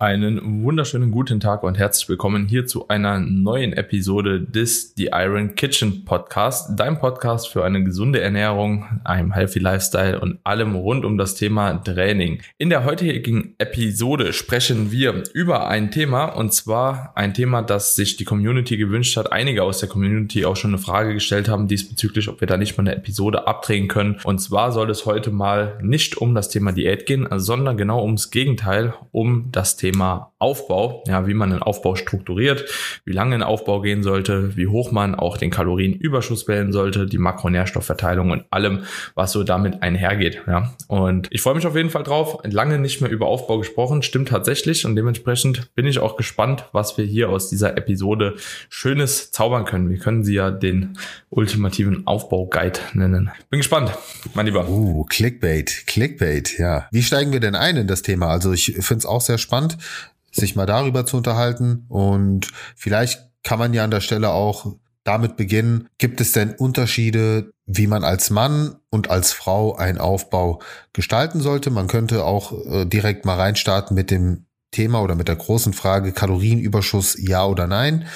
Einen wunderschönen guten Tag und herzlich willkommen hier zu einer neuen Episode des The Iron Kitchen Podcast, dein Podcast für eine gesunde Ernährung, einem healthy Lifestyle und allem rund um das Thema Training. In der heutigen Episode sprechen wir über ein Thema und zwar ein Thema, das sich die Community gewünscht hat. Einige aus der Community auch schon eine Frage gestellt haben diesbezüglich, ob wir da nicht mal eine Episode abdrehen können. Und zwar soll es heute mal nicht um das Thema Diät gehen, sondern genau ums Gegenteil, um das Thema Thema Aufbau, ja, wie man einen Aufbau strukturiert, wie lange ein Aufbau gehen sollte, wie hoch man auch den Kalorienüberschuss wählen sollte, die Makronährstoffverteilung und allem, was so damit einhergeht, ja. Und ich freue mich auf jeden Fall drauf. Lange nicht mehr über Aufbau gesprochen, stimmt tatsächlich und dementsprechend bin ich auch gespannt, was wir hier aus dieser Episode Schönes zaubern können. Wir können sie ja den ultimativen Aufbau-Guide nennen. Bin gespannt, mein Lieber. Uh, Clickbait, Clickbait, ja. Wie steigen wir denn ein in das Thema? Also ich finde es auch sehr spannend sich mal darüber zu unterhalten. Und vielleicht kann man ja an der Stelle auch damit beginnen, gibt es denn Unterschiede, wie man als Mann und als Frau einen Aufbau gestalten sollte? Man könnte auch äh, direkt mal reinstarten mit dem Thema oder mit der großen Frage Kalorienüberschuss ja oder nein.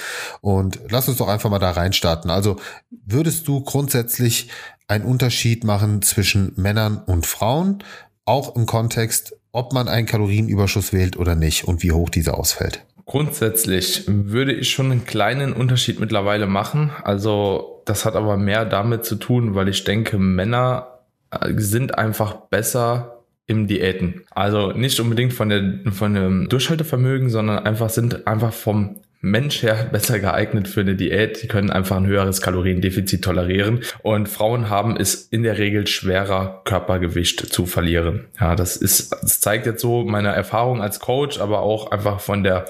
Und lass uns doch einfach mal da reinstarten. Also würdest du grundsätzlich einen Unterschied machen zwischen Männern und Frauen, auch im Kontext ob man einen Kalorienüberschuss wählt oder nicht und wie hoch dieser ausfällt? Grundsätzlich würde ich schon einen kleinen Unterschied mittlerweile machen. Also das hat aber mehr damit zu tun, weil ich denke, Männer äh, sind einfach besser im Diäten. Also nicht unbedingt von der von dem Durchhaltevermögen, sondern einfach sind einfach vom Mensch her besser geeignet für eine Diät. Die können einfach ein höheres Kaloriendefizit tolerieren. Und Frauen haben es in der Regel schwerer, Körpergewicht zu verlieren. Ja, das ist, das zeigt jetzt so meine Erfahrung als Coach, aber auch einfach von der,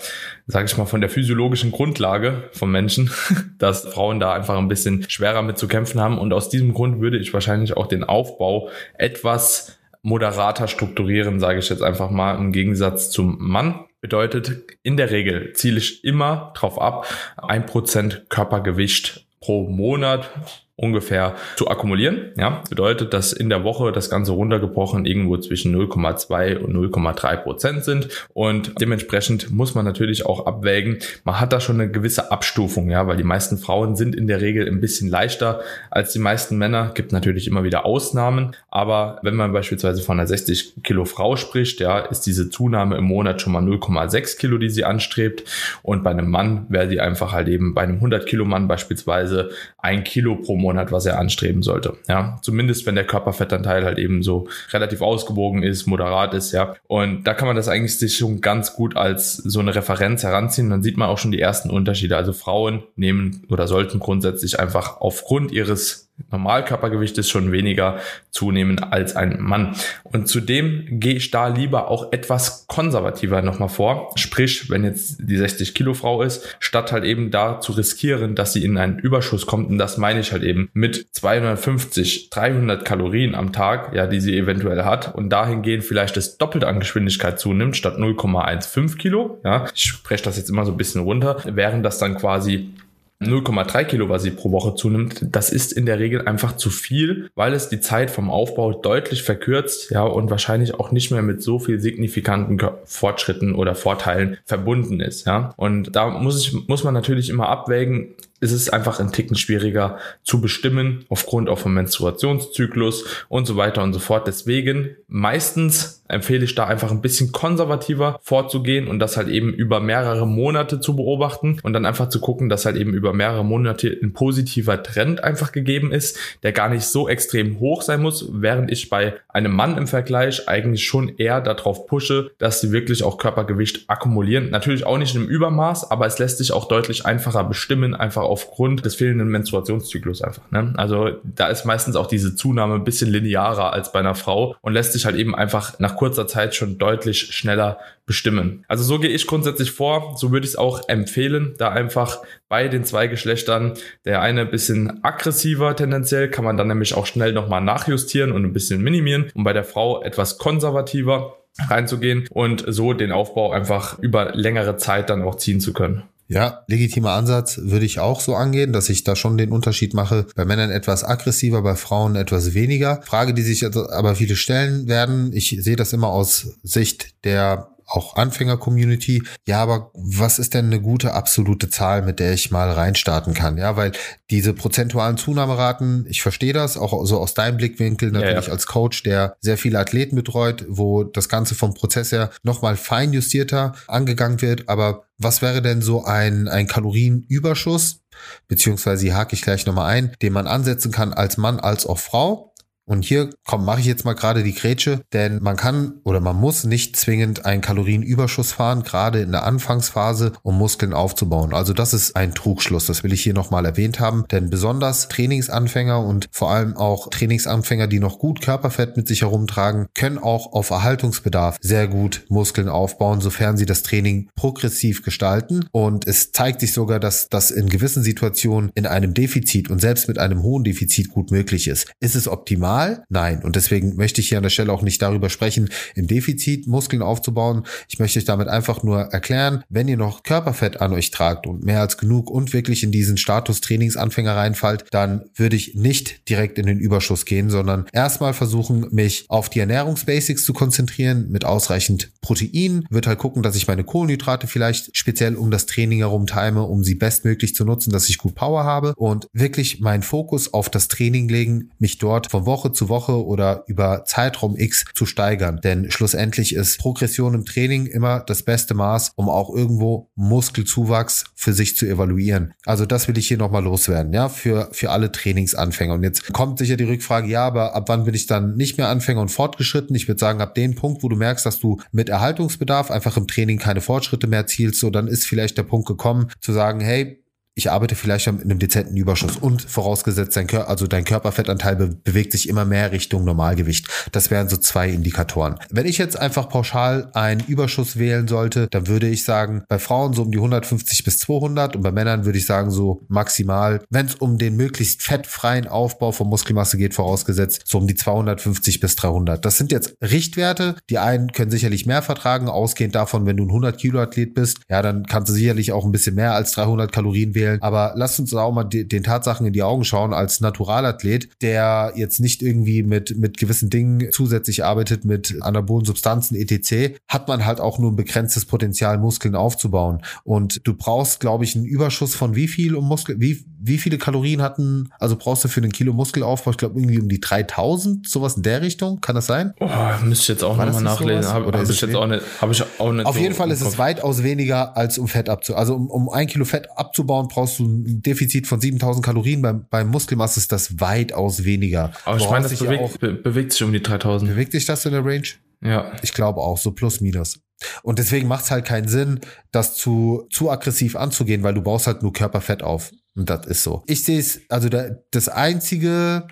sage ich mal, von der physiologischen Grundlage vom Menschen, dass Frauen da einfach ein bisschen schwerer mit zu kämpfen haben. Und aus diesem Grund würde ich wahrscheinlich auch den Aufbau etwas moderater strukturieren, sage ich jetzt einfach mal, im Gegensatz zum Mann. Bedeutet, in der Regel ziele ich immer drauf ab, ein Prozent Körpergewicht pro Monat ungefähr zu akkumulieren. Ja, bedeutet, dass in der Woche das Ganze runtergebrochen irgendwo zwischen 0,2 und 0,3 Prozent sind und dementsprechend muss man natürlich auch abwägen. Man hat da schon eine gewisse Abstufung, ja, weil die meisten Frauen sind in der Regel ein bisschen leichter als die meisten Männer. Gibt natürlich immer wieder Ausnahmen, aber wenn man beispielsweise von einer 60 Kilo Frau spricht, ja, ist diese Zunahme im Monat schon mal 0,6 Kilo, die sie anstrebt und bei einem Mann wäre sie einfach halt eben bei einem 100 Kilo Mann beispielsweise ein Kilo pro Monat, was er anstreben sollte. Ja, zumindest wenn der Körperfettanteil halt eben so relativ ausgewogen ist, moderat ist, ja. Und da kann man das eigentlich sich schon ganz gut als so eine Referenz heranziehen. Dann sieht man auch schon die ersten Unterschiede. Also Frauen nehmen oder sollten grundsätzlich einfach aufgrund ihres Normalkörpergewicht ist schon weniger zunehmen als ein Mann. Und zudem gehe ich da lieber auch etwas konservativer nochmal vor. Sprich, wenn jetzt die 60 Kilo Frau ist, statt halt eben da zu riskieren, dass sie in einen Überschuss kommt, und das meine ich halt eben mit 250, 300 Kalorien am Tag, ja, die sie eventuell hat und dahingehend vielleicht das Doppelte an Geschwindigkeit zunimmt, statt 0,15 Kilo, ja, ich spreche das jetzt immer so ein bisschen runter, wären das dann quasi 0,3 Kilo, was sie pro Woche zunimmt, das ist in der Regel einfach zu viel, weil es die Zeit vom Aufbau deutlich verkürzt, ja, und wahrscheinlich auch nicht mehr mit so viel signifikanten Fortschritten oder Vorteilen verbunden ist, ja. Und da muss ich, muss man natürlich immer abwägen, ist es einfach ein Ticken schwieriger zu bestimmen, aufgrund auch vom Menstruationszyklus und so weiter und so fort. Deswegen meistens empfehle ich da einfach ein bisschen konservativer vorzugehen und das halt eben über mehrere Monate zu beobachten und dann einfach zu gucken, dass halt eben über mehrere Monate ein positiver Trend einfach gegeben ist, der gar nicht so extrem hoch sein muss, während ich bei einem Mann im Vergleich eigentlich schon eher darauf pushe, dass sie wirklich auch Körpergewicht akkumulieren. Natürlich auch nicht im Übermaß, aber es lässt sich auch deutlich einfacher bestimmen, einfach aufgrund des fehlenden Menstruationszyklus einfach. Ne? Also da ist meistens auch diese Zunahme ein bisschen linearer als bei einer Frau und lässt sich halt eben einfach nach kurzer Zeit schon deutlich schneller bestimmen. Also so gehe ich grundsätzlich vor, so würde ich es auch empfehlen, da einfach bei den zwei Geschlechtern der eine ein bisschen aggressiver tendenziell, kann man dann nämlich auch schnell nochmal nachjustieren und ein bisschen minimieren und bei der Frau etwas konservativer reinzugehen und so den Aufbau einfach über längere Zeit dann auch ziehen zu können. Ja, legitimer Ansatz würde ich auch so angehen, dass ich da schon den Unterschied mache. Bei Männern etwas aggressiver, bei Frauen etwas weniger. Frage, die sich aber viele stellen werden. Ich sehe das immer aus Sicht der auch Anfänger-Community. Ja, aber was ist denn eine gute absolute Zahl, mit der ich mal reinstarten kann? Ja, weil diese prozentualen Zunahmeraten, ich verstehe das, auch so aus deinem Blickwinkel natürlich ja, ja. als Coach, der sehr viele Athleten betreut, wo das Ganze vom Prozess her nochmal fein justierter angegangen wird. Aber was wäre denn so ein, ein Kalorienüberschuss? Beziehungsweise hake ich gleich nochmal ein, den man ansetzen kann als Mann als auch Frau, und hier, komm, mache ich jetzt mal gerade die Grätsche, denn man kann oder man muss nicht zwingend einen Kalorienüberschuss fahren, gerade in der Anfangsphase, um Muskeln aufzubauen. Also das ist ein Trugschluss, das will ich hier nochmal erwähnt haben, denn besonders Trainingsanfänger und vor allem auch Trainingsanfänger, die noch gut Körperfett mit sich herumtragen, können auch auf Erhaltungsbedarf sehr gut Muskeln aufbauen, sofern sie das Training progressiv gestalten. Und es zeigt sich sogar, dass das in gewissen Situationen in einem Defizit und selbst mit einem hohen Defizit gut möglich ist. Ist es optimal? Optimal? Nein. Und deswegen möchte ich hier an der Stelle auch nicht darüber sprechen, im Defizit Muskeln aufzubauen. Ich möchte euch damit einfach nur erklären, wenn ihr noch Körperfett an euch tragt und mehr als genug und wirklich in diesen Status Trainingsanfänger reinfallt, dann würde ich nicht direkt in den Überschuss gehen, sondern erstmal versuchen, mich auf die Ernährungsbasics zu konzentrieren mit ausreichend Protein. Wird halt gucken, dass ich meine Kohlenhydrate vielleicht speziell um das Training herum time, um sie bestmöglich zu nutzen, dass ich gut Power habe und wirklich meinen Fokus auf das Training legen, mich dort von Woche Woche zu Woche oder über Zeitraum X zu steigern. Denn schlussendlich ist Progression im Training immer das beste Maß, um auch irgendwo Muskelzuwachs für sich zu evaluieren. Also das will ich hier nochmal loswerden, ja, für, für alle Trainingsanfänger. Und jetzt kommt sicher die Rückfrage, ja, aber ab wann bin ich dann nicht mehr Anfänger und fortgeschritten? Ich würde sagen, ab dem Punkt, wo du merkst, dass du mit Erhaltungsbedarf einfach im Training keine Fortschritte mehr erzielst, so dann ist vielleicht der Punkt gekommen, zu sagen, hey, ich arbeite vielleicht mit einem dezenten Überschuss und vorausgesetzt dein Körper, also dein Körperfettanteil be bewegt sich immer mehr Richtung Normalgewicht. Das wären so zwei Indikatoren. Wenn ich jetzt einfach pauschal einen Überschuss wählen sollte, dann würde ich sagen, bei Frauen so um die 150 bis 200 und bei Männern würde ich sagen so maximal, wenn es um den möglichst fettfreien Aufbau von Muskelmasse geht, vorausgesetzt so um die 250 bis 300. Das sind jetzt Richtwerte. Die einen können sicherlich mehr vertragen, ausgehend davon, wenn du ein 100 Kilo Athlet bist, ja, dann kannst du sicherlich auch ein bisschen mehr als 300 Kalorien wählen wählen. Aber lasst uns auch mal die, den Tatsachen in die Augen schauen als Naturalathlet, der jetzt nicht irgendwie mit, mit gewissen Dingen zusätzlich arbeitet, mit anabolen Substanzen etc., hat man halt auch nur ein begrenztes Potenzial, Muskeln aufzubauen. Und du brauchst, glaube ich, einen Überschuss von wie viel um Muskel, wie, wie viele Kalorien hatten, also brauchst du für einen Kilo Muskelaufbau, ich glaube irgendwie um die 3000, sowas in der Richtung, kann das sein? Oh, müsste ich jetzt auch nochmal nachlesen. Hab, oder hab ich jetzt auch nicht, habe ich auch nicht. Auf so jeden Fall ist es weitaus weniger als um Fett abzubauen. Also um, um ein Kilo Fett abzubauen, brauchst du ein Defizit von 7000 Kalorien. Beim, beim Muskelmasse ist das weitaus weniger. Aber ich meine, das bewegt, auch, be bewegt sich um die 3000. Bewegt sich das in der Range? Ja. Ich glaube auch, so plus minus. Und deswegen macht es halt keinen Sinn, das zu, zu aggressiv anzugehen, weil du baust halt nur Körperfett auf. Und das ist so. Ich sehe es, also da, das einzige,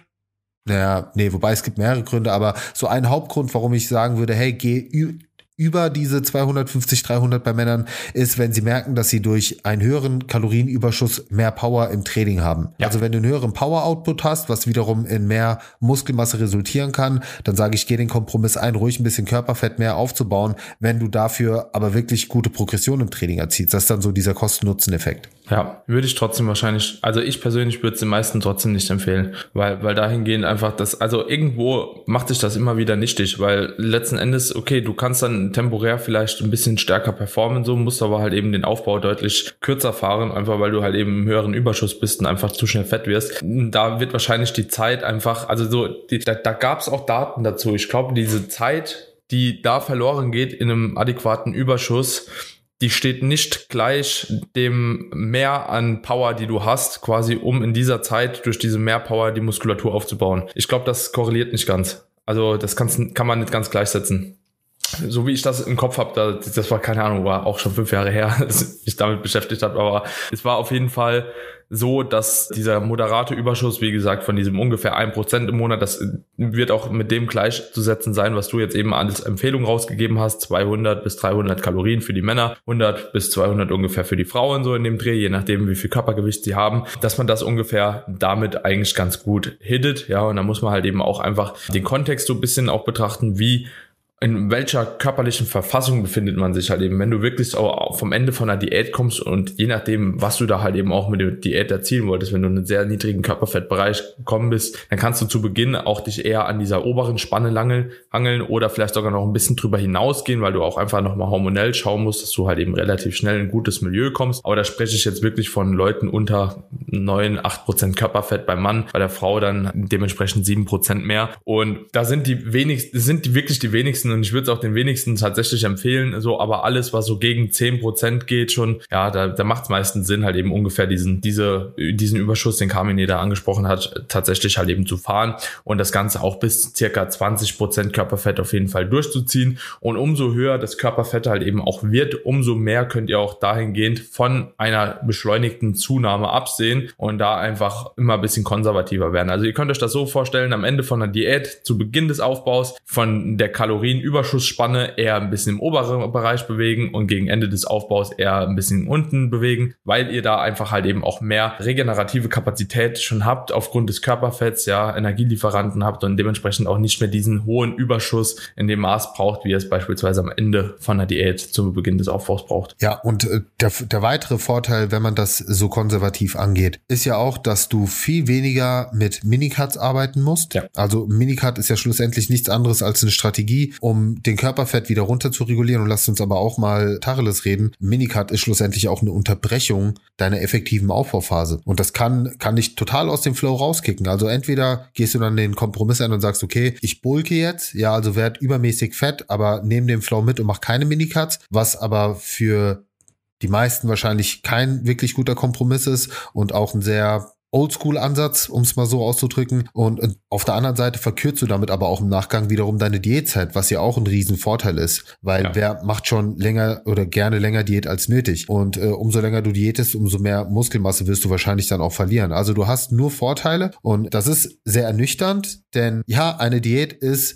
naja, nee, wobei es gibt mehrere Gründe, aber so ein Hauptgrund, warum ich sagen würde, hey, geh über diese 250, 300 bei Männern ist, wenn sie merken, dass sie durch einen höheren Kalorienüberschuss mehr Power im Training haben. Ja. Also wenn du einen höheren Power-Output hast, was wiederum in mehr Muskelmasse resultieren kann, dann sage ich, geh den Kompromiss ein, ruhig ein bisschen Körperfett mehr aufzubauen, wenn du dafür aber wirklich gute Progression im Training erzielst. Das ist dann so dieser Kosten-Nutzen-Effekt. Ja, würde ich trotzdem wahrscheinlich, also ich persönlich würde es den meisten trotzdem nicht empfehlen, weil, weil dahingehend einfach das, also irgendwo macht sich das immer wieder nichtig, weil letzten Endes, okay, du kannst dann temporär vielleicht ein bisschen stärker performen, so musst aber halt eben den Aufbau deutlich kürzer fahren, einfach weil du halt eben im höheren Überschuss bist und einfach zu schnell fett wirst. Da wird wahrscheinlich die Zeit einfach, also so, die, da, da gab es auch Daten dazu. Ich glaube, diese Zeit, die da verloren geht in einem adäquaten Überschuss, die steht nicht gleich dem Mehr an Power, die du hast, quasi um in dieser Zeit durch diese Mehrpower die Muskulatur aufzubauen. Ich glaube, das korreliert nicht ganz. Also das kann man nicht ganz gleichsetzen so wie ich das im Kopf habe, da, das war keine Ahnung, war auch schon fünf Jahre her, dass ich mich damit beschäftigt habe, aber es war auf jeden Fall so, dass dieser moderate Überschuss, wie gesagt, von diesem ungefähr ein Prozent im Monat, das wird auch mit dem gleichzusetzen sein, was du jetzt eben als Empfehlung rausgegeben hast, 200 bis 300 Kalorien für die Männer, 100 bis 200 ungefähr für die Frauen so in dem Dreh, je nachdem, wie viel Körpergewicht sie haben, dass man das ungefähr damit eigentlich ganz gut hittet, ja, und da muss man halt eben auch einfach den Kontext so ein bisschen auch betrachten, wie in welcher körperlichen Verfassung befindet man sich halt eben. Wenn du wirklich auch vom Ende von einer Diät kommst und je nachdem, was du da halt eben auch mit der Diät erzielen wolltest, wenn du in einen sehr niedrigen Körperfettbereich gekommen bist, dann kannst du zu Beginn auch dich eher an dieser oberen Spanne langeln, hangeln oder vielleicht sogar noch ein bisschen drüber hinausgehen, weil du auch einfach nochmal hormonell schauen musst, dass du halt eben relativ schnell in ein gutes Milieu kommst. Aber da spreche ich jetzt wirklich von Leuten unter 9, 8 Prozent Körperfett beim Mann, bei der Frau dann dementsprechend 7 Prozent mehr. Und da sind die wenigsten, sind die wirklich die wenigsten und ich würde es auch den wenigsten tatsächlich empfehlen. So, aber alles, was so gegen 10% geht schon, ja, da, da macht es meistens Sinn, halt eben ungefähr diesen, diese, diesen Überschuss, den Carmine da angesprochen hat, tatsächlich halt eben zu fahren und das Ganze auch bis circa 20% Körperfett auf jeden Fall durchzuziehen. Und umso höher das Körperfett halt eben auch wird, umso mehr könnt ihr auch dahingehend von einer beschleunigten Zunahme absehen und da einfach immer ein bisschen konservativer werden. Also ihr könnt euch das so vorstellen, am Ende von einer Diät, zu Beginn des Aufbaus, von der Kalorienüberschussspanne eher ein bisschen im oberen Bereich bewegen und gegen Ende des Aufbaus eher ein bisschen unten bewegen, weil ihr da einfach halt eben auch mehr regenerative Kapazität schon habt aufgrund des Körperfetts, ja, Energielieferanten habt und dementsprechend auch nicht mehr diesen hohen Überschuss in dem Maß braucht, wie es beispielsweise am Ende von der Diät zu Beginn des Aufbaus braucht. Ja, und äh, der, der weitere Vorteil, wenn man das so konservativ angeht, ist ja auch, dass du viel weniger mit Minicuts arbeiten musst. Ja. Also Minicut ist ja schlussendlich nichts anderes als eine Strategie, um den Körperfett wieder runter zu regulieren. Und lasst uns aber auch mal Tacheles reden. Minicut ist schlussendlich auch eine Unterbrechung deiner effektiven Aufbauphase. Und das kann, kann dich total aus dem Flow rauskicken. Also entweder gehst du dann den Kompromiss ein und sagst, okay, ich bulke jetzt, ja, also werd übermäßig fett, aber nehme den Flow mit und mach keine Minicuts, was aber für die meisten wahrscheinlich kein wirklich guter Kompromiss ist und auch ein sehr Oldschool-Ansatz, um es mal so auszudrücken. Und auf der anderen Seite verkürzt du damit aber auch im Nachgang wiederum deine Diätzeit, was ja auch ein Riesenvorteil ist. Weil ja. wer macht schon länger oder gerne länger Diät als nötig? Und äh, umso länger du diätest, umso mehr Muskelmasse wirst du wahrscheinlich dann auch verlieren. Also du hast nur Vorteile und das ist sehr ernüchternd, denn ja, eine Diät ist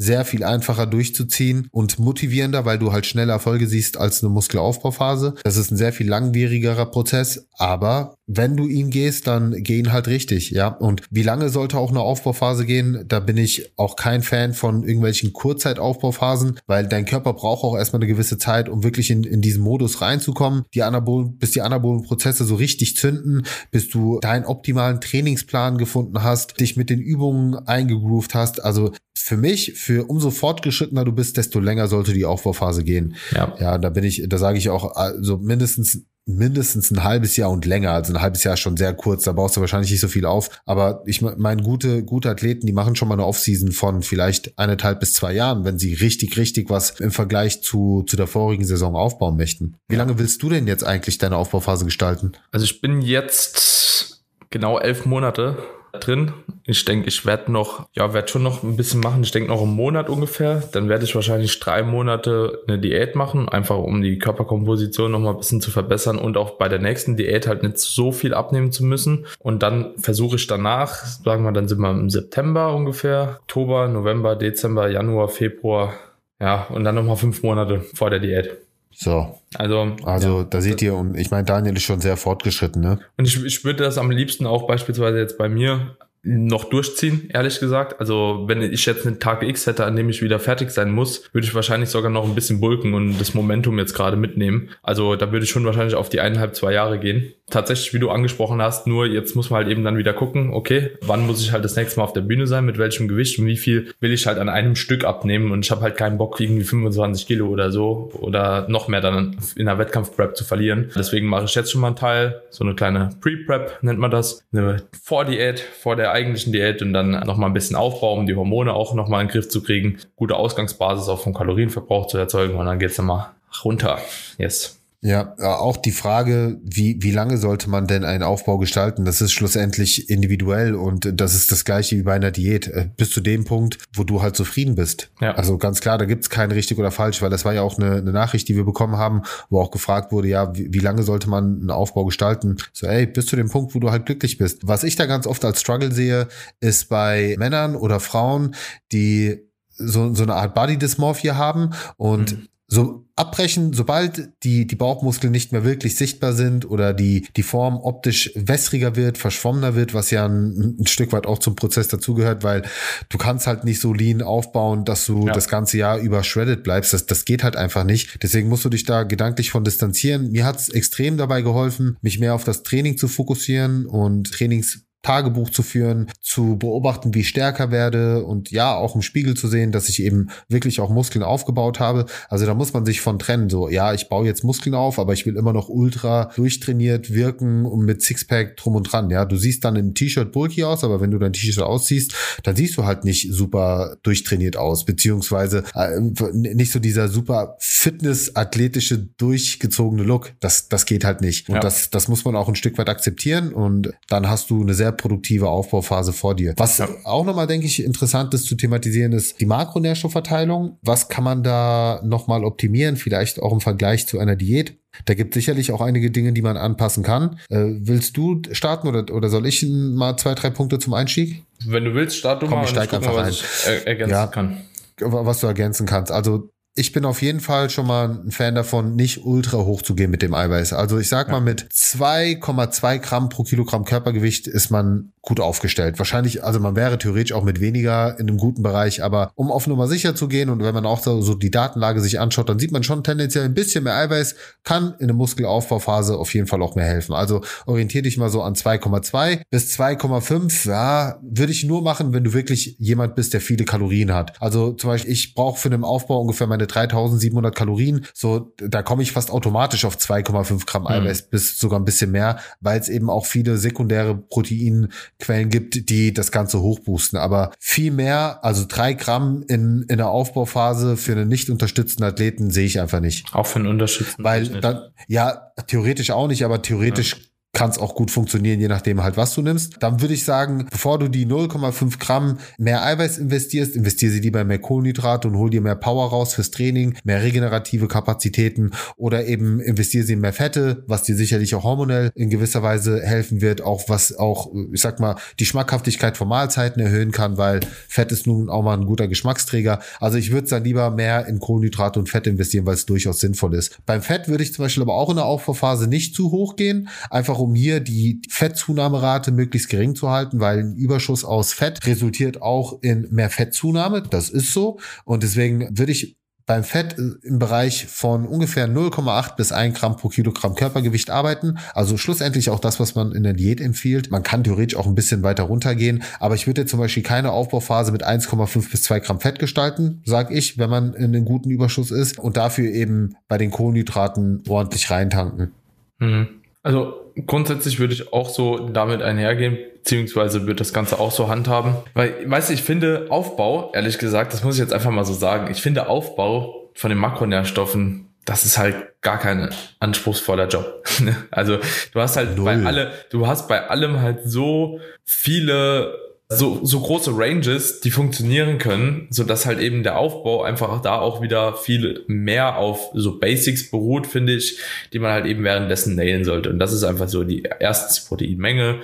sehr viel einfacher durchzuziehen und motivierender, weil du halt schneller Erfolge siehst als eine Muskelaufbauphase. Das ist ein sehr viel langwierigerer Prozess, aber wenn du ihn gehst, dann geh ihn halt richtig, ja. Und wie lange sollte auch eine Aufbauphase gehen? Da bin ich auch kein Fan von irgendwelchen Kurzzeitaufbauphasen, weil dein Körper braucht auch erstmal eine gewisse Zeit, um wirklich in, in diesen Modus reinzukommen. Die Anabolen, bis die anabolen Prozesse so richtig zünden, bis du deinen optimalen Trainingsplan gefunden hast, dich mit den Übungen eingegroovt hast. Also für mich, für umso fortgeschrittener du bist, desto länger sollte die Aufbauphase gehen. Ja, ja da bin ich, da sage ich auch, also mindestens mindestens ein halbes Jahr und länger. Also ein halbes Jahr ist schon sehr kurz, da baust du wahrscheinlich nicht so viel auf. Aber ich meine, gute, gute Athleten, die machen schon mal eine Offseason von vielleicht eineinhalb bis zwei Jahren, wenn sie richtig, richtig was im Vergleich zu, zu der vorigen Saison aufbauen möchten. Wie lange willst du denn jetzt eigentlich deine Aufbauphase gestalten? Also ich bin jetzt genau elf Monate drin. Ich denke, ich werde noch, ja, werde schon noch ein bisschen machen. Ich denke noch einen Monat ungefähr. Dann werde ich wahrscheinlich drei Monate eine Diät machen, einfach um die Körperkomposition noch mal ein bisschen zu verbessern und auch bei der nächsten Diät halt nicht so viel abnehmen zu müssen. Und dann versuche ich danach, sagen wir, dann sind wir im September ungefähr, Oktober, November, Dezember, Januar, Februar, ja, und dann noch mal fünf Monate vor der Diät. So. Also, also ja, da seht ihr, und ich meine, Daniel ist schon sehr fortgeschritten, ne? Und ich, ich würde das am liebsten auch beispielsweise jetzt bei mir noch durchziehen, ehrlich gesagt. Also wenn ich jetzt einen Tag X hätte, an dem ich wieder fertig sein muss, würde ich wahrscheinlich sogar noch ein bisschen bulken und das Momentum jetzt gerade mitnehmen. Also da würde ich schon wahrscheinlich auf die eineinhalb, zwei Jahre gehen. Tatsächlich, wie du angesprochen hast, nur jetzt muss man halt eben dann wieder gucken, okay, wann muss ich halt das nächste Mal auf der Bühne sein, mit welchem Gewicht und wie viel will ich halt an einem Stück abnehmen und ich habe halt keinen Bock, irgendwie 25 Kilo oder so oder noch mehr dann in der Wettkampfprep zu verlieren. Deswegen mache ich jetzt schon mal einen Teil, so eine kleine Pre-Prep nennt man das, eine Vordiät, vor der eigentlichen Diät und dann nochmal ein bisschen Aufbau, um die Hormone auch nochmal in den Griff zu kriegen, gute Ausgangsbasis auch vom Kalorienverbrauch zu erzeugen und dann geht's nochmal runter. Yes. Ja, auch die Frage, wie, wie lange sollte man denn einen Aufbau gestalten, das ist schlussendlich individuell und das ist das gleiche wie bei einer Diät. Äh, bis zu dem Punkt, wo du halt zufrieden bist. Ja. Also ganz klar, da gibt's kein richtig oder falsch, weil das war ja auch eine, eine Nachricht, die wir bekommen haben, wo auch gefragt wurde, ja, wie, wie lange sollte man einen Aufbau gestalten? So, ey, bis zu dem Punkt, wo du halt glücklich bist. Was ich da ganz oft als Struggle sehe, ist bei Männern oder Frauen, die so, so eine Art Body Dysmorphia haben und mhm so abbrechen, sobald die, die Bauchmuskeln nicht mehr wirklich sichtbar sind oder die, die Form optisch wässriger wird, verschwommener wird, was ja ein, ein Stück weit auch zum Prozess dazugehört, weil du kannst halt nicht so lean aufbauen, dass du ja. das ganze Jahr über shredded bleibst. Das, das geht halt einfach nicht. Deswegen musst du dich da gedanklich von distanzieren. Mir hat's extrem dabei geholfen, mich mehr auf das Training zu fokussieren und Trainings Tagebuch zu führen, zu beobachten, wie ich stärker werde und ja, auch im Spiegel zu sehen, dass ich eben wirklich auch Muskeln aufgebaut habe. Also da muss man sich von trennen. So, ja, ich baue jetzt Muskeln auf, aber ich will immer noch ultra durchtrainiert wirken und mit Sixpack drum und dran. Ja, du siehst dann im T-Shirt bulky aus, aber wenn du dein T-Shirt ausziehst, dann siehst du halt nicht super durchtrainiert aus, beziehungsweise äh, nicht so dieser super fitness-athletische, durchgezogene Look. Das, das geht halt nicht. Und ja. das, das muss man auch ein Stück weit akzeptieren und dann hast du eine sehr sehr produktive Aufbauphase vor dir. Was ja. auch nochmal, denke ich, interessant ist zu thematisieren, ist die Makronährstoffverteilung. Was kann man da nochmal optimieren? Vielleicht auch im Vergleich zu einer Diät. Da gibt sicherlich auch einige Dinge, die man anpassen kann. Äh, willst du starten oder, oder soll ich mal zwei, drei Punkte zum Einstieg? Wenn du willst, start du Komm, mal. Ich steig einfach mal, was ein. ich ergänzen ja, kann. Was du ergänzen kannst. Also ich bin auf jeden Fall schon mal ein Fan davon, nicht ultra hoch zu gehen mit dem Eiweiß. Also ich sag mal, mit 2,2 Gramm pro Kilogramm Körpergewicht ist man gut aufgestellt. Wahrscheinlich, also man wäre theoretisch auch mit weniger in einem guten Bereich, aber um auf Nummer sicher zu gehen und wenn man auch so, so die Datenlage sich anschaut, dann sieht man schon tendenziell ein bisschen mehr Eiweiß kann in der Muskelaufbauphase auf jeden Fall auch mehr helfen. Also orientiere dich mal so an 2,2 bis 2,5. Ja, würde ich nur machen, wenn du wirklich jemand bist, der viele Kalorien hat. Also zum Beispiel, ich brauche für den Aufbau ungefähr meine 3700 Kalorien. So, da komme ich fast automatisch auf 2,5 Gramm mhm. Eiweiß mhm. bis sogar ein bisschen mehr, weil es eben auch viele sekundäre Protein Quellen gibt, die das Ganze hochboosten. Aber viel mehr, also drei Gramm in, in der Aufbauphase für einen nicht unterstützten Athleten sehe ich einfach nicht. Auch für einen unterstützten. Weil dann, ja, theoretisch auch nicht, aber theoretisch ja kann es auch gut funktionieren, je nachdem halt, was du nimmst. Dann würde ich sagen, bevor du die 0,5 Gramm mehr Eiweiß investierst, investiere sie lieber in mehr Kohlenhydrate und hol dir mehr Power raus fürs Training, mehr regenerative Kapazitäten oder eben investiere sie in mehr Fette, was dir sicherlich auch hormonell in gewisser Weise helfen wird, auch was auch, ich sag mal, die Schmackhaftigkeit von Mahlzeiten erhöhen kann, weil Fett ist nun auch mal ein guter Geschmacksträger. Also ich würde dann lieber mehr in Kohlenhydrate und Fett investieren, weil es durchaus sinnvoll ist. Beim Fett würde ich zum Beispiel aber auch in der Aufbauphase nicht zu hoch gehen, einfach um hier die Fettzunahmerate möglichst gering zu halten, weil ein Überschuss aus Fett resultiert auch in mehr Fettzunahme. Das ist so. Und deswegen würde ich beim Fett im Bereich von ungefähr 0,8 bis 1 Gramm pro Kilogramm Körpergewicht arbeiten. Also schlussendlich auch das, was man in der Diät empfiehlt. Man kann theoretisch auch ein bisschen weiter runtergehen, aber ich würde zum Beispiel keine Aufbauphase mit 1,5 bis 2 Gramm Fett gestalten, sag ich, wenn man in einem guten Überschuss ist und dafür eben bei den Kohlenhydraten ordentlich reintanken. Mhm. Also grundsätzlich würde ich auch so damit einhergehen, beziehungsweise würde das Ganze auch so handhaben. Weil, weißt du, ich finde Aufbau, ehrlich gesagt, das muss ich jetzt einfach mal so sagen, ich finde Aufbau von den Makronährstoffen, das ist halt gar kein anspruchsvoller Job. also du hast halt Null. bei alle, du hast bei allem halt so viele so, so große Ranges, die funktionieren können, so dass halt eben der Aufbau einfach da auch wieder viel mehr auf so Basics beruht, finde ich, die man halt eben währenddessen nailen sollte. Und das ist einfach so die erstens Proteinmenge,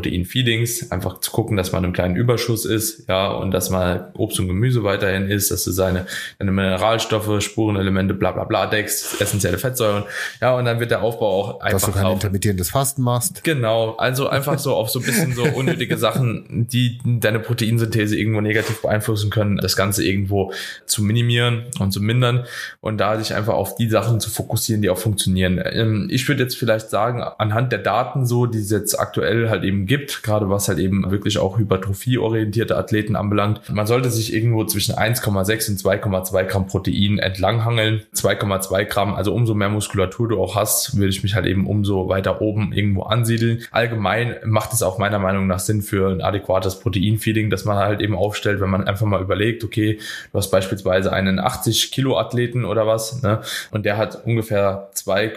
Protein-Feedings, einfach zu gucken, dass man im kleinen Überschuss ist, ja, und dass man Obst und Gemüse weiterhin isst, dass du seine, deine Mineralstoffe, Spurenelemente, bla bla bla deckst, essentielle Fettsäuren, ja, und dann wird der Aufbau auch einfach. Dass du kein auch, intermittierendes Fasten machst. Genau, also einfach so auf so ein bisschen so unnötige Sachen, die deine Proteinsynthese irgendwo negativ beeinflussen können, das Ganze irgendwo zu minimieren und zu mindern und da sich einfach auf die Sachen zu fokussieren, die auch funktionieren. Ähm, ich würde jetzt vielleicht sagen, anhand der Daten so, die es jetzt aktuell halt eben gibt, gerade was halt eben wirklich auch hypertrophieorientierte Athleten anbelangt. Man sollte sich irgendwo zwischen 1,6 und 2,2 Gramm Protein entlanghangeln. 2,2 Gramm, also umso mehr Muskulatur du auch hast, würde ich mich halt eben umso weiter oben irgendwo ansiedeln. Allgemein macht es auch meiner Meinung nach Sinn für ein adäquates Proteinfeeding, dass man halt eben aufstellt, wenn man einfach mal überlegt, okay, du hast beispielsweise einen 80 Kilo Athleten oder was, ne, und der hat ungefähr 2,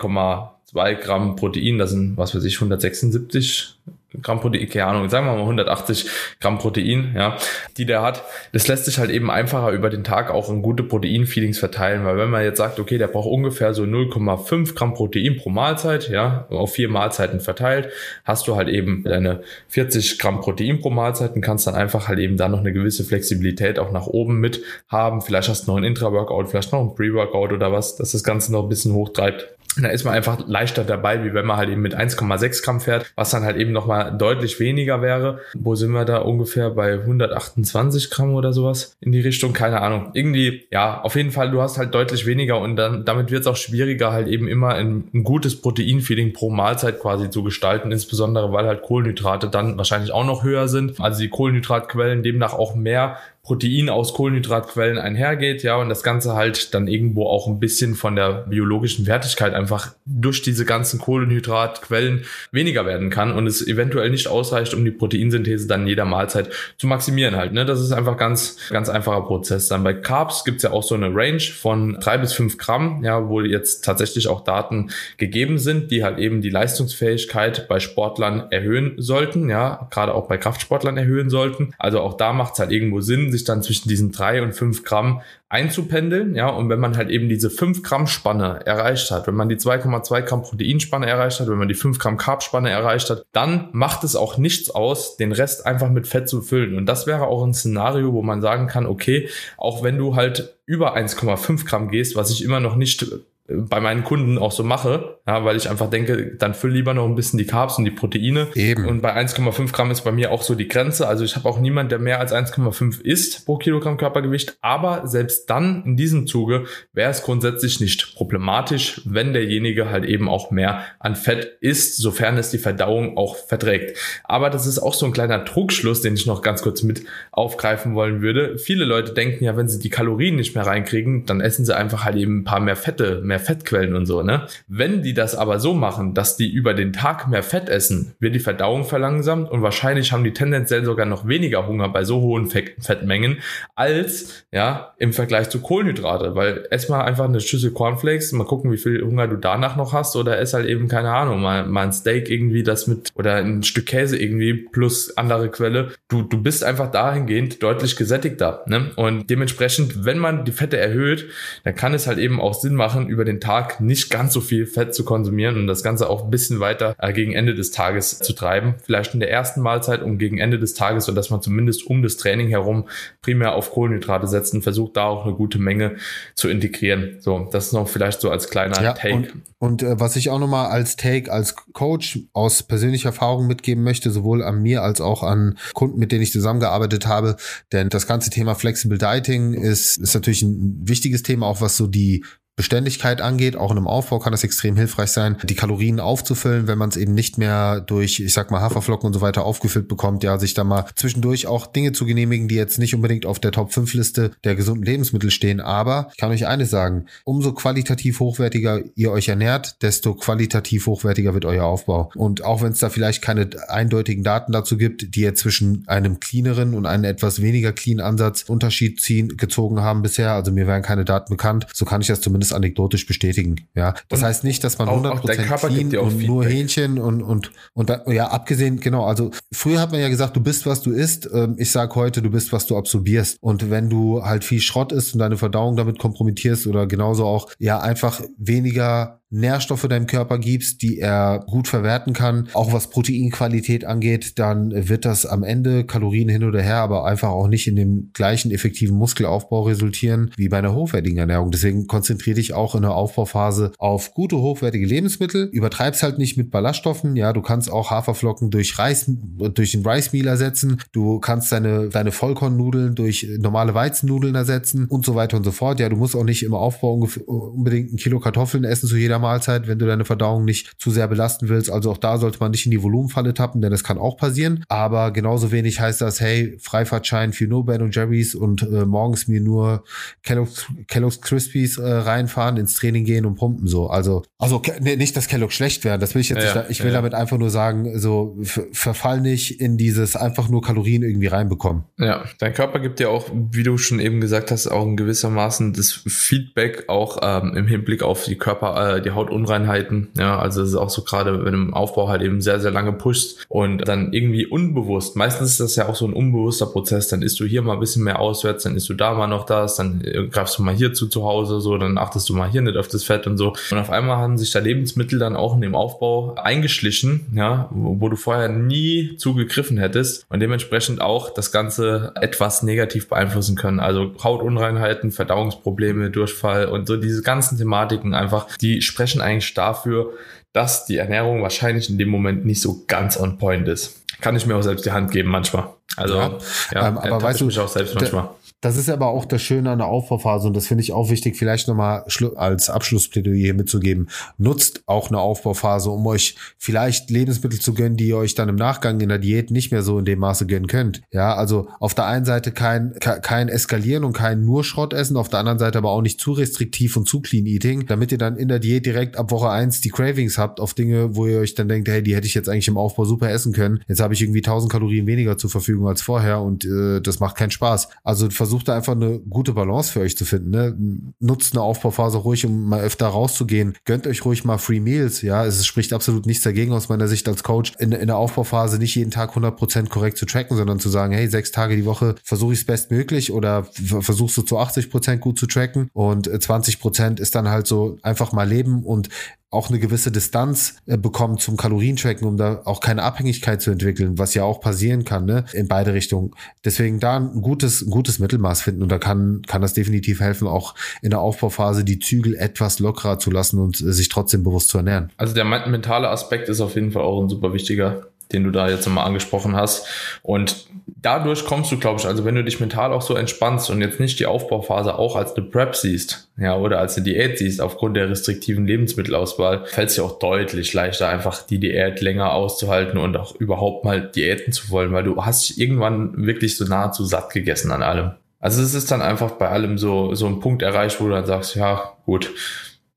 2 Gramm Protein, das sind, was weiß ich, 176 Gramm Protein, keine Ahnung, sagen wir mal 180 Gramm Protein, ja, die der hat. Das lässt sich halt eben einfacher über den Tag auch in gute Proteinfeedings verteilen, weil wenn man jetzt sagt, okay, der braucht ungefähr so 0,5 Gramm Protein pro Mahlzeit, ja, auf vier Mahlzeiten verteilt, hast du halt eben deine 40 Gramm Protein pro Mahlzeit und kannst dann einfach halt eben da noch eine gewisse Flexibilität auch nach oben mit haben. Vielleicht hast du noch ein Intra-Workout, vielleicht noch ein Pre-Workout oder was, dass das Ganze noch ein bisschen hochtreibt. Da ist man einfach leichter dabei, wie wenn man halt eben mit 1,6 Gramm fährt, was dann halt eben nochmal deutlich weniger wäre. Wo sind wir da ungefähr bei 128 Gramm oder sowas in die Richtung? Keine Ahnung. Irgendwie, ja, auf jeden Fall, du hast halt deutlich weniger und dann damit wird es auch schwieriger, halt eben immer ein, ein gutes Proteinfeeding pro Mahlzeit quasi zu gestalten, insbesondere weil halt Kohlenhydrate dann wahrscheinlich auch noch höher sind. Also die Kohlenhydratquellen demnach auch mehr Protein aus Kohlenhydratquellen einhergeht, ja, und das Ganze halt dann irgendwo auch ein bisschen von der biologischen Wertigkeit einfach durch diese ganzen Kohlenhydratquellen weniger werden kann und es eventuell nicht ausreicht, um die Proteinsynthese dann in jeder Mahlzeit zu maximieren halt, ne, das ist einfach ganz, ganz einfacher Prozess. Dann bei Carbs gibt's ja auch so eine Range von drei bis fünf Gramm, ja, wo jetzt tatsächlich auch Daten gegeben sind, die halt eben die Leistungsfähigkeit bei Sportlern erhöhen sollten, ja, gerade auch bei Kraftsportlern erhöhen sollten. Also auch da macht's halt irgendwo Sinn, sich dann zwischen diesen drei und fünf Gramm einzupendeln, ja, und wenn man halt eben diese 5 Gramm Spanne erreicht hat, wenn man die 2,2 Gramm Proteinspanne erreicht hat, wenn man die 5 Gramm Carb-Spanne erreicht hat, dann macht es auch nichts aus, den Rest einfach mit Fett zu füllen. Und das wäre auch ein Szenario, wo man sagen kann, okay, auch wenn du halt über 1,5 Gramm gehst, was ich immer noch nicht bei meinen Kunden auch so mache, ja, weil ich einfach denke, dann füll lieber noch ein bisschen die Carbs und die Proteine. Eben. Und bei 1,5 Gramm ist bei mir auch so die Grenze. Also ich habe auch niemand, der mehr als 1,5 isst pro Kilogramm Körpergewicht. Aber selbst dann in diesem Zuge wäre es grundsätzlich nicht problematisch, wenn derjenige halt eben auch mehr an Fett isst, sofern es die Verdauung auch verträgt. Aber das ist auch so ein kleiner Trugschluss, den ich noch ganz kurz mit aufgreifen wollen würde. Viele Leute denken ja, wenn sie die Kalorien nicht mehr reinkriegen, dann essen sie einfach halt eben ein paar mehr Fette, mehr mehr Fettquellen und so, ne? Wenn die das aber so machen, dass die über den Tag mehr Fett essen, wird die Verdauung verlangsamt und wahrscheinlich haben die tendenziell sogar noch weniger Hunger bei so hohen Fettmengen als, ja, im Vergleich zu Kohlenhydrate, weil ess mal einfach eine Schüssel Cornflakes, mal gucken, wie viel Hunger du danach noch hast oder ess halt eben, keine Ahnung, mal, mal ein Steak irgendwie das mit oder ein Stück Käse irgendwie plus andere Quelle. Du, du bist einfach dahingehend deutlich gesättigter, ne? Und dementsprechend, wenn man die Fette erhöht, dann kann es halt eben auch Sinn machen, über über den Tag nicht ganz so viel Fett zu konsumieren und das Ganze auch ein bisschen weiter äh, gegen Ende des Tages zu treiben. Vielleicht in der ersten Mahlzeit und gegen Ende des Tages, sodass man zumindest um das Training herum primär auf Kohlenhydrate setzt und versucht da auch eine gute Menge zu integrieren. So, das ist noch vielleicht so als kleiner ja, Take. Und, und äh, was ich auch nochmal als Take, als Coach aus persönlicher Erfahrung mitgeben möchte, sowohl an mir als auch an Kunden, mit denen ich zusammengearbeitet habe, denn das ganze Thema Flexible Dieting ist, ist natürlich ein wichtiges Thema, auch was so die Beständigkeit angeht. Auch in einem Aufbau kann das extrem hilfreich sein, die Kalorien aufzufüllen, wenn man es eben nicht mehr durch, ich sag mal, Haferflocken und so weiter aufgefüllt bekommt. Ja, sich da mal zwischendurch auch Dinge zu genehmigen, die jetzt nicht unbedingt auf der Top-5-Liste der gesunden Lebensmittel stehen. Aber ich kann euch eines sagen, umso qualitativ hochwertiger ihr euch ernährt, desto qualitativ hochwertiger wird euer Aufbau. Und auch wenn es da vielleicht keine eindeutigen Daten dazu gibt, die jetzt zwischen einem cleaneren und einem etwas weniger clean Ansatz Unterschied ziehen, gezogen haben bisher, also mir wären keine Daten bekannt, so kann ich das zumindest zumindest anekdotisch bestätigen. Ja, das und heißt nicht, dass man 100% auch, clean und Feedback. nur Hähnchen und und und da, ja abgesehen genau. Also früher hat man ja gesagt, du bist was du isst. Ähm, ich sage heute, du bist was du absorbierst. Und wenn du halt viel Schrott isst und deine Verdauung damit kompromittierst oder genauso auch ja einfach weniger Nährstoffe deinem Körper gibst, die er gut verwerten kann, auch was Proteinqualität angeht, dann wird das am Ende Kalorien hin oder her, aber einfach auch nicht in dem gleichen effektiven Muskelaufbau resultieren wie bei einer hochwertigen Ernährung. Deswegen konzentriere dich auch in der Aufbauphase auf gute, hochwertige Lebensmittel. Übertreib's halt nicht mit Ballaststoffen. Ja, du kannst auch Haferflocken durch Reis, durch den Rice Meal ersetzen. Du kannst deine, deine Vollkornnudeln durch normale Weizennudeln ersetzen und so weiter und so fort. Ja, du musst auch nicht im Aufbau unbedingt ein Kilo Kartoffeln essen zu jeder Mahlzeit, wenn du deine Verdauung nicht zu sehr belasten willst. Also auch da sollte man nicht in die Volumenfalle tappen, denn das kann auch passieren. Aber genauso wenig heißt das, hey, Freifahrtschein für nur Ben und Jerry's und äh, morgens mir nur Kellogg's, Kellogg's Crispies äh, reinfahren, ins Training gehen und pumpen so. Also, also nee, nicht, dass Kellogg schlecht wäre. Das will ich jetzt ja, nicht. Ich will ja. damit einfach nur sagen, so verfall nicht in dieses einfach nur Kalorien irgendwie reinbekommen. Ja, dein Körper gibt dir auch, wie du schon eben gesagt hast, auch in gewissermaßen das Feedback auch ähm, im Hinblick auf die Körper, äh, die Hautunreinheiten. Ja, also es ist auch so gerade, wenn du im Aufbau halt eben sehr, sehr lange pushst und dann irgendwie unbewusst, meistens ist das ja auch so ein unbewusster Prozess, dann isst du hier mal ein bisschen mehr auswärts, dann isst du da mal noch das, dann äh, greifst du mal hier zu zu Hause, so, dann achtest du mal hier nicht auf das Fett und so. Und auf einmal haben sich da Lebensmittel dann auch in dem Aufbau eingeschlichen, ja, wo du vorher nie zugegriffen hättest und dementsprechend auch das Ganze etwas negativ beeinflussen können. Also Hautunreinheiten, Verdauungsprobleme, Durchfall und so diese ganzen Thematiken einfach, die sprechen eigentlich dafür, dass die Ernährung wahrscheinlich in dem Moment nicht so ganz on point ist. Kann ich mir auch selbst die Hand geben manchmal. Also, ja, ja ähm, aber weißt du, mich auch selbst manchmal. Das ist aber auch das Schöne an der Aufbauphase und das finde ich auch wichtig, vielleicht nochmal als Abschlussplädoyer mitzugeben. Nutzt auch eine Aufbauphase, um euch vielleicht Lebensmittel zu gönnen, die ihr euch dann im Nachgang in der Diät nicht mehr so in dem Maße gönnen könnt. Ja, also auf der einen Seite kein, kein Eskalieren und kein nur Schrott essen, auf der anderen Seite aber auch nicht zu restriktiv und zu clean eating, damit ihr dann in der Diät direkt ab Woche eins die Cravings habt auf Dinge, wo ihr euch dann denkt, hey, die hätte ich jetzt eigentlich im Aufbau super essen können. Jetzt habe ich irgendwie 1000 Kalorien weniger zur Verfügung als vorher und äh, das macht keinen Spaß. Also versucht da einfach eine gute Balance für euch zu finden. Ne? Nutzt eine Aufbauphase ruhig, um mal öfter rauszugehen. Gönnt euch ruhig mal Free Meals. Ja, es spricht absolut nichts dagegen aus meiner Sicht als Coach, in, in der Aufbauphase nicht jeden Tag 100% korrekt zu tracken, sondern zu sagen, hey, sechs Tage die Woche versuche ich es bestmöglich oder versuchst du zu 80% gut zu tracken und 20% ist dann halt so einfach mal leben und auch eine gewisse Distanz äh, bekommen zum Kalorientracken, um da auch keine Abhängigkeit zu entwickeln, was ja auch passieren kann, ne, in beide Richtungen. Deswegen da ein gutes, gutes Mittelmaß finden und da kann, kann das definitiv helfen, auch in der Aufbauphase die Zügel etwas lockerer zu lassen und äh, sich trotzdem bewusst zu ernähren. Also der mentale Aspekt ist auf jeden Fall auch ein super wichtiger den du da jetzt nochmal angesprochen hast. Und dadurch kommst du, glaube ich, also wenn du dich mental auch so entspannst und jetzt nicht die Aufbauphase auch als eine Prep siehst, ja, oder als eine Diät siehst, aufgrund der restriktiven Lebensmittelauswahl, fällt es dir auch deutlich leichter, einfach die Diät länger auszuhalten und auch überhaupt mal Diäten zu wollen, weil du hast dich irgendwann wirklich so nahezu satt gegessen an allem. Also es ist dann einfach bei allem so, so ein Punkt erreicht, wo du dann sagst, ja, gut,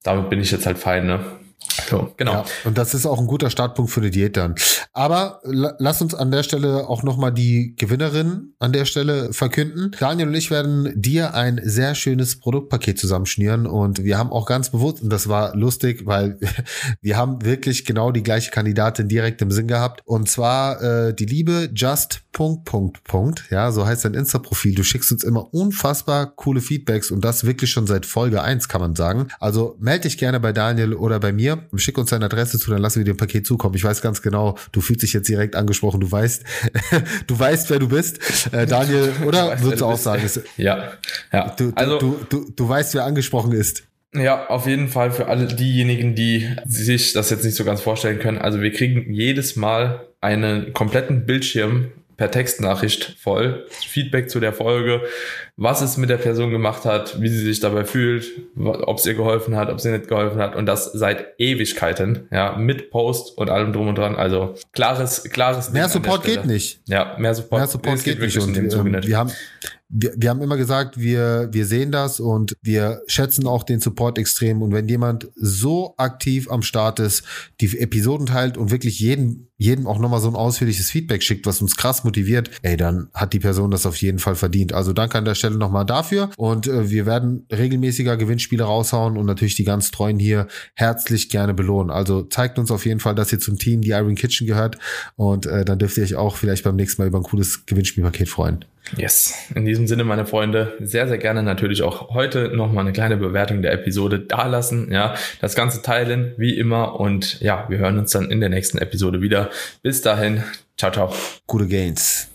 damit bin ich jetzt halt fein, ne? So, genau. Ja, und das ist auch ein guter Startpunkt für eine Diät dann. Aber lass uns an der Stelle auch nochmal die Gewinnerin an der Stelle verkünden. Daniel und ich werden dir ein sehr schönes Produktpaket zusammenschnüren und wir haben auch ganz bewusst, und das war lustig, weil wir haben wirklich genau die gleiche Kandidatin direkt im Sinn gehabt. Und zwar äh, die liebe Just Punkt, Punkt, Punkt. Ja, so heißt dein Insta-Profil. Du schickst uns immer unfassbar coole Feedbacks und das wirklich schon seit Folge eins kann man sagen. Also melde dich gerne bei Daniel oder bei mir. Schick uns deine Adresse zu, dann lassen wir dir ein Paket zukommen. Ich weiß ganz genau, du fühlst dich jetzt direkt angesprochen. Du weißt, du weißt, wer du bist. Äh, Daniel, oder? Würdest du auch sagen? Ist, ja, ja. Du, du, also, du, du, du weißt, wer angesprochen ist. Ja, auf jeden Fall für alle diejenigen, die sich das jetzt nicht so ganz vorstellen können. Also wir kriegen jedes Mal einen kompletten Bildschirm per Textnachricht voll. Feedback zu der Folge, was es mit der Person gemacht hat, wie sie sich dabei fühlt, ob es ihr geholfen hat, ob sie nicht geholfen hat und das seit Ewigkeiten, ja, mit Post und allem drum und dran. Also klares, klares. Mehr Support geht nicht. Ja, mehr Support, mehr Support geht, geht nicht. Und, ähm, wir haben, wir, wir haben immer gesagt, wir, wir sehen das und wir schätzen auch den Support extrem. Und wenn jemand so aktiv am Start ist, die Episoden teilt und wirklich jeden, jedem auch nochmal so ein ausführliches Feedback schickt, was uns krass motiviert, ey, dann hat die Person das auf jeden Fall verdient. Also danke an der Stelle nochmal dafür. Und äh, wir werden regelmäßiger Gewinnspiele raushauen und natürlich die ganz Treuen hier herzlich gerne belohnen. Also zeigt uns auf jeden Fall, dass ihr zum Team die Iron Kitchen gehört. Und äh, dann dürft ihr euch auch vielleicht beim nächsten Mal über ein cooles Gewinnspielpaket freuen. Yes. In diesem Sinne, meine Freunde, sehr, sehr gerne natürlich auch heute nochmal eine kleine Bewertung der Episode dalassen. Ja, das Ganze teilen, wie immer. Und ja, wir hören uns dann in der nächsten Episode wieder. Bis dahin. Ciao, ciao. Gute Gains.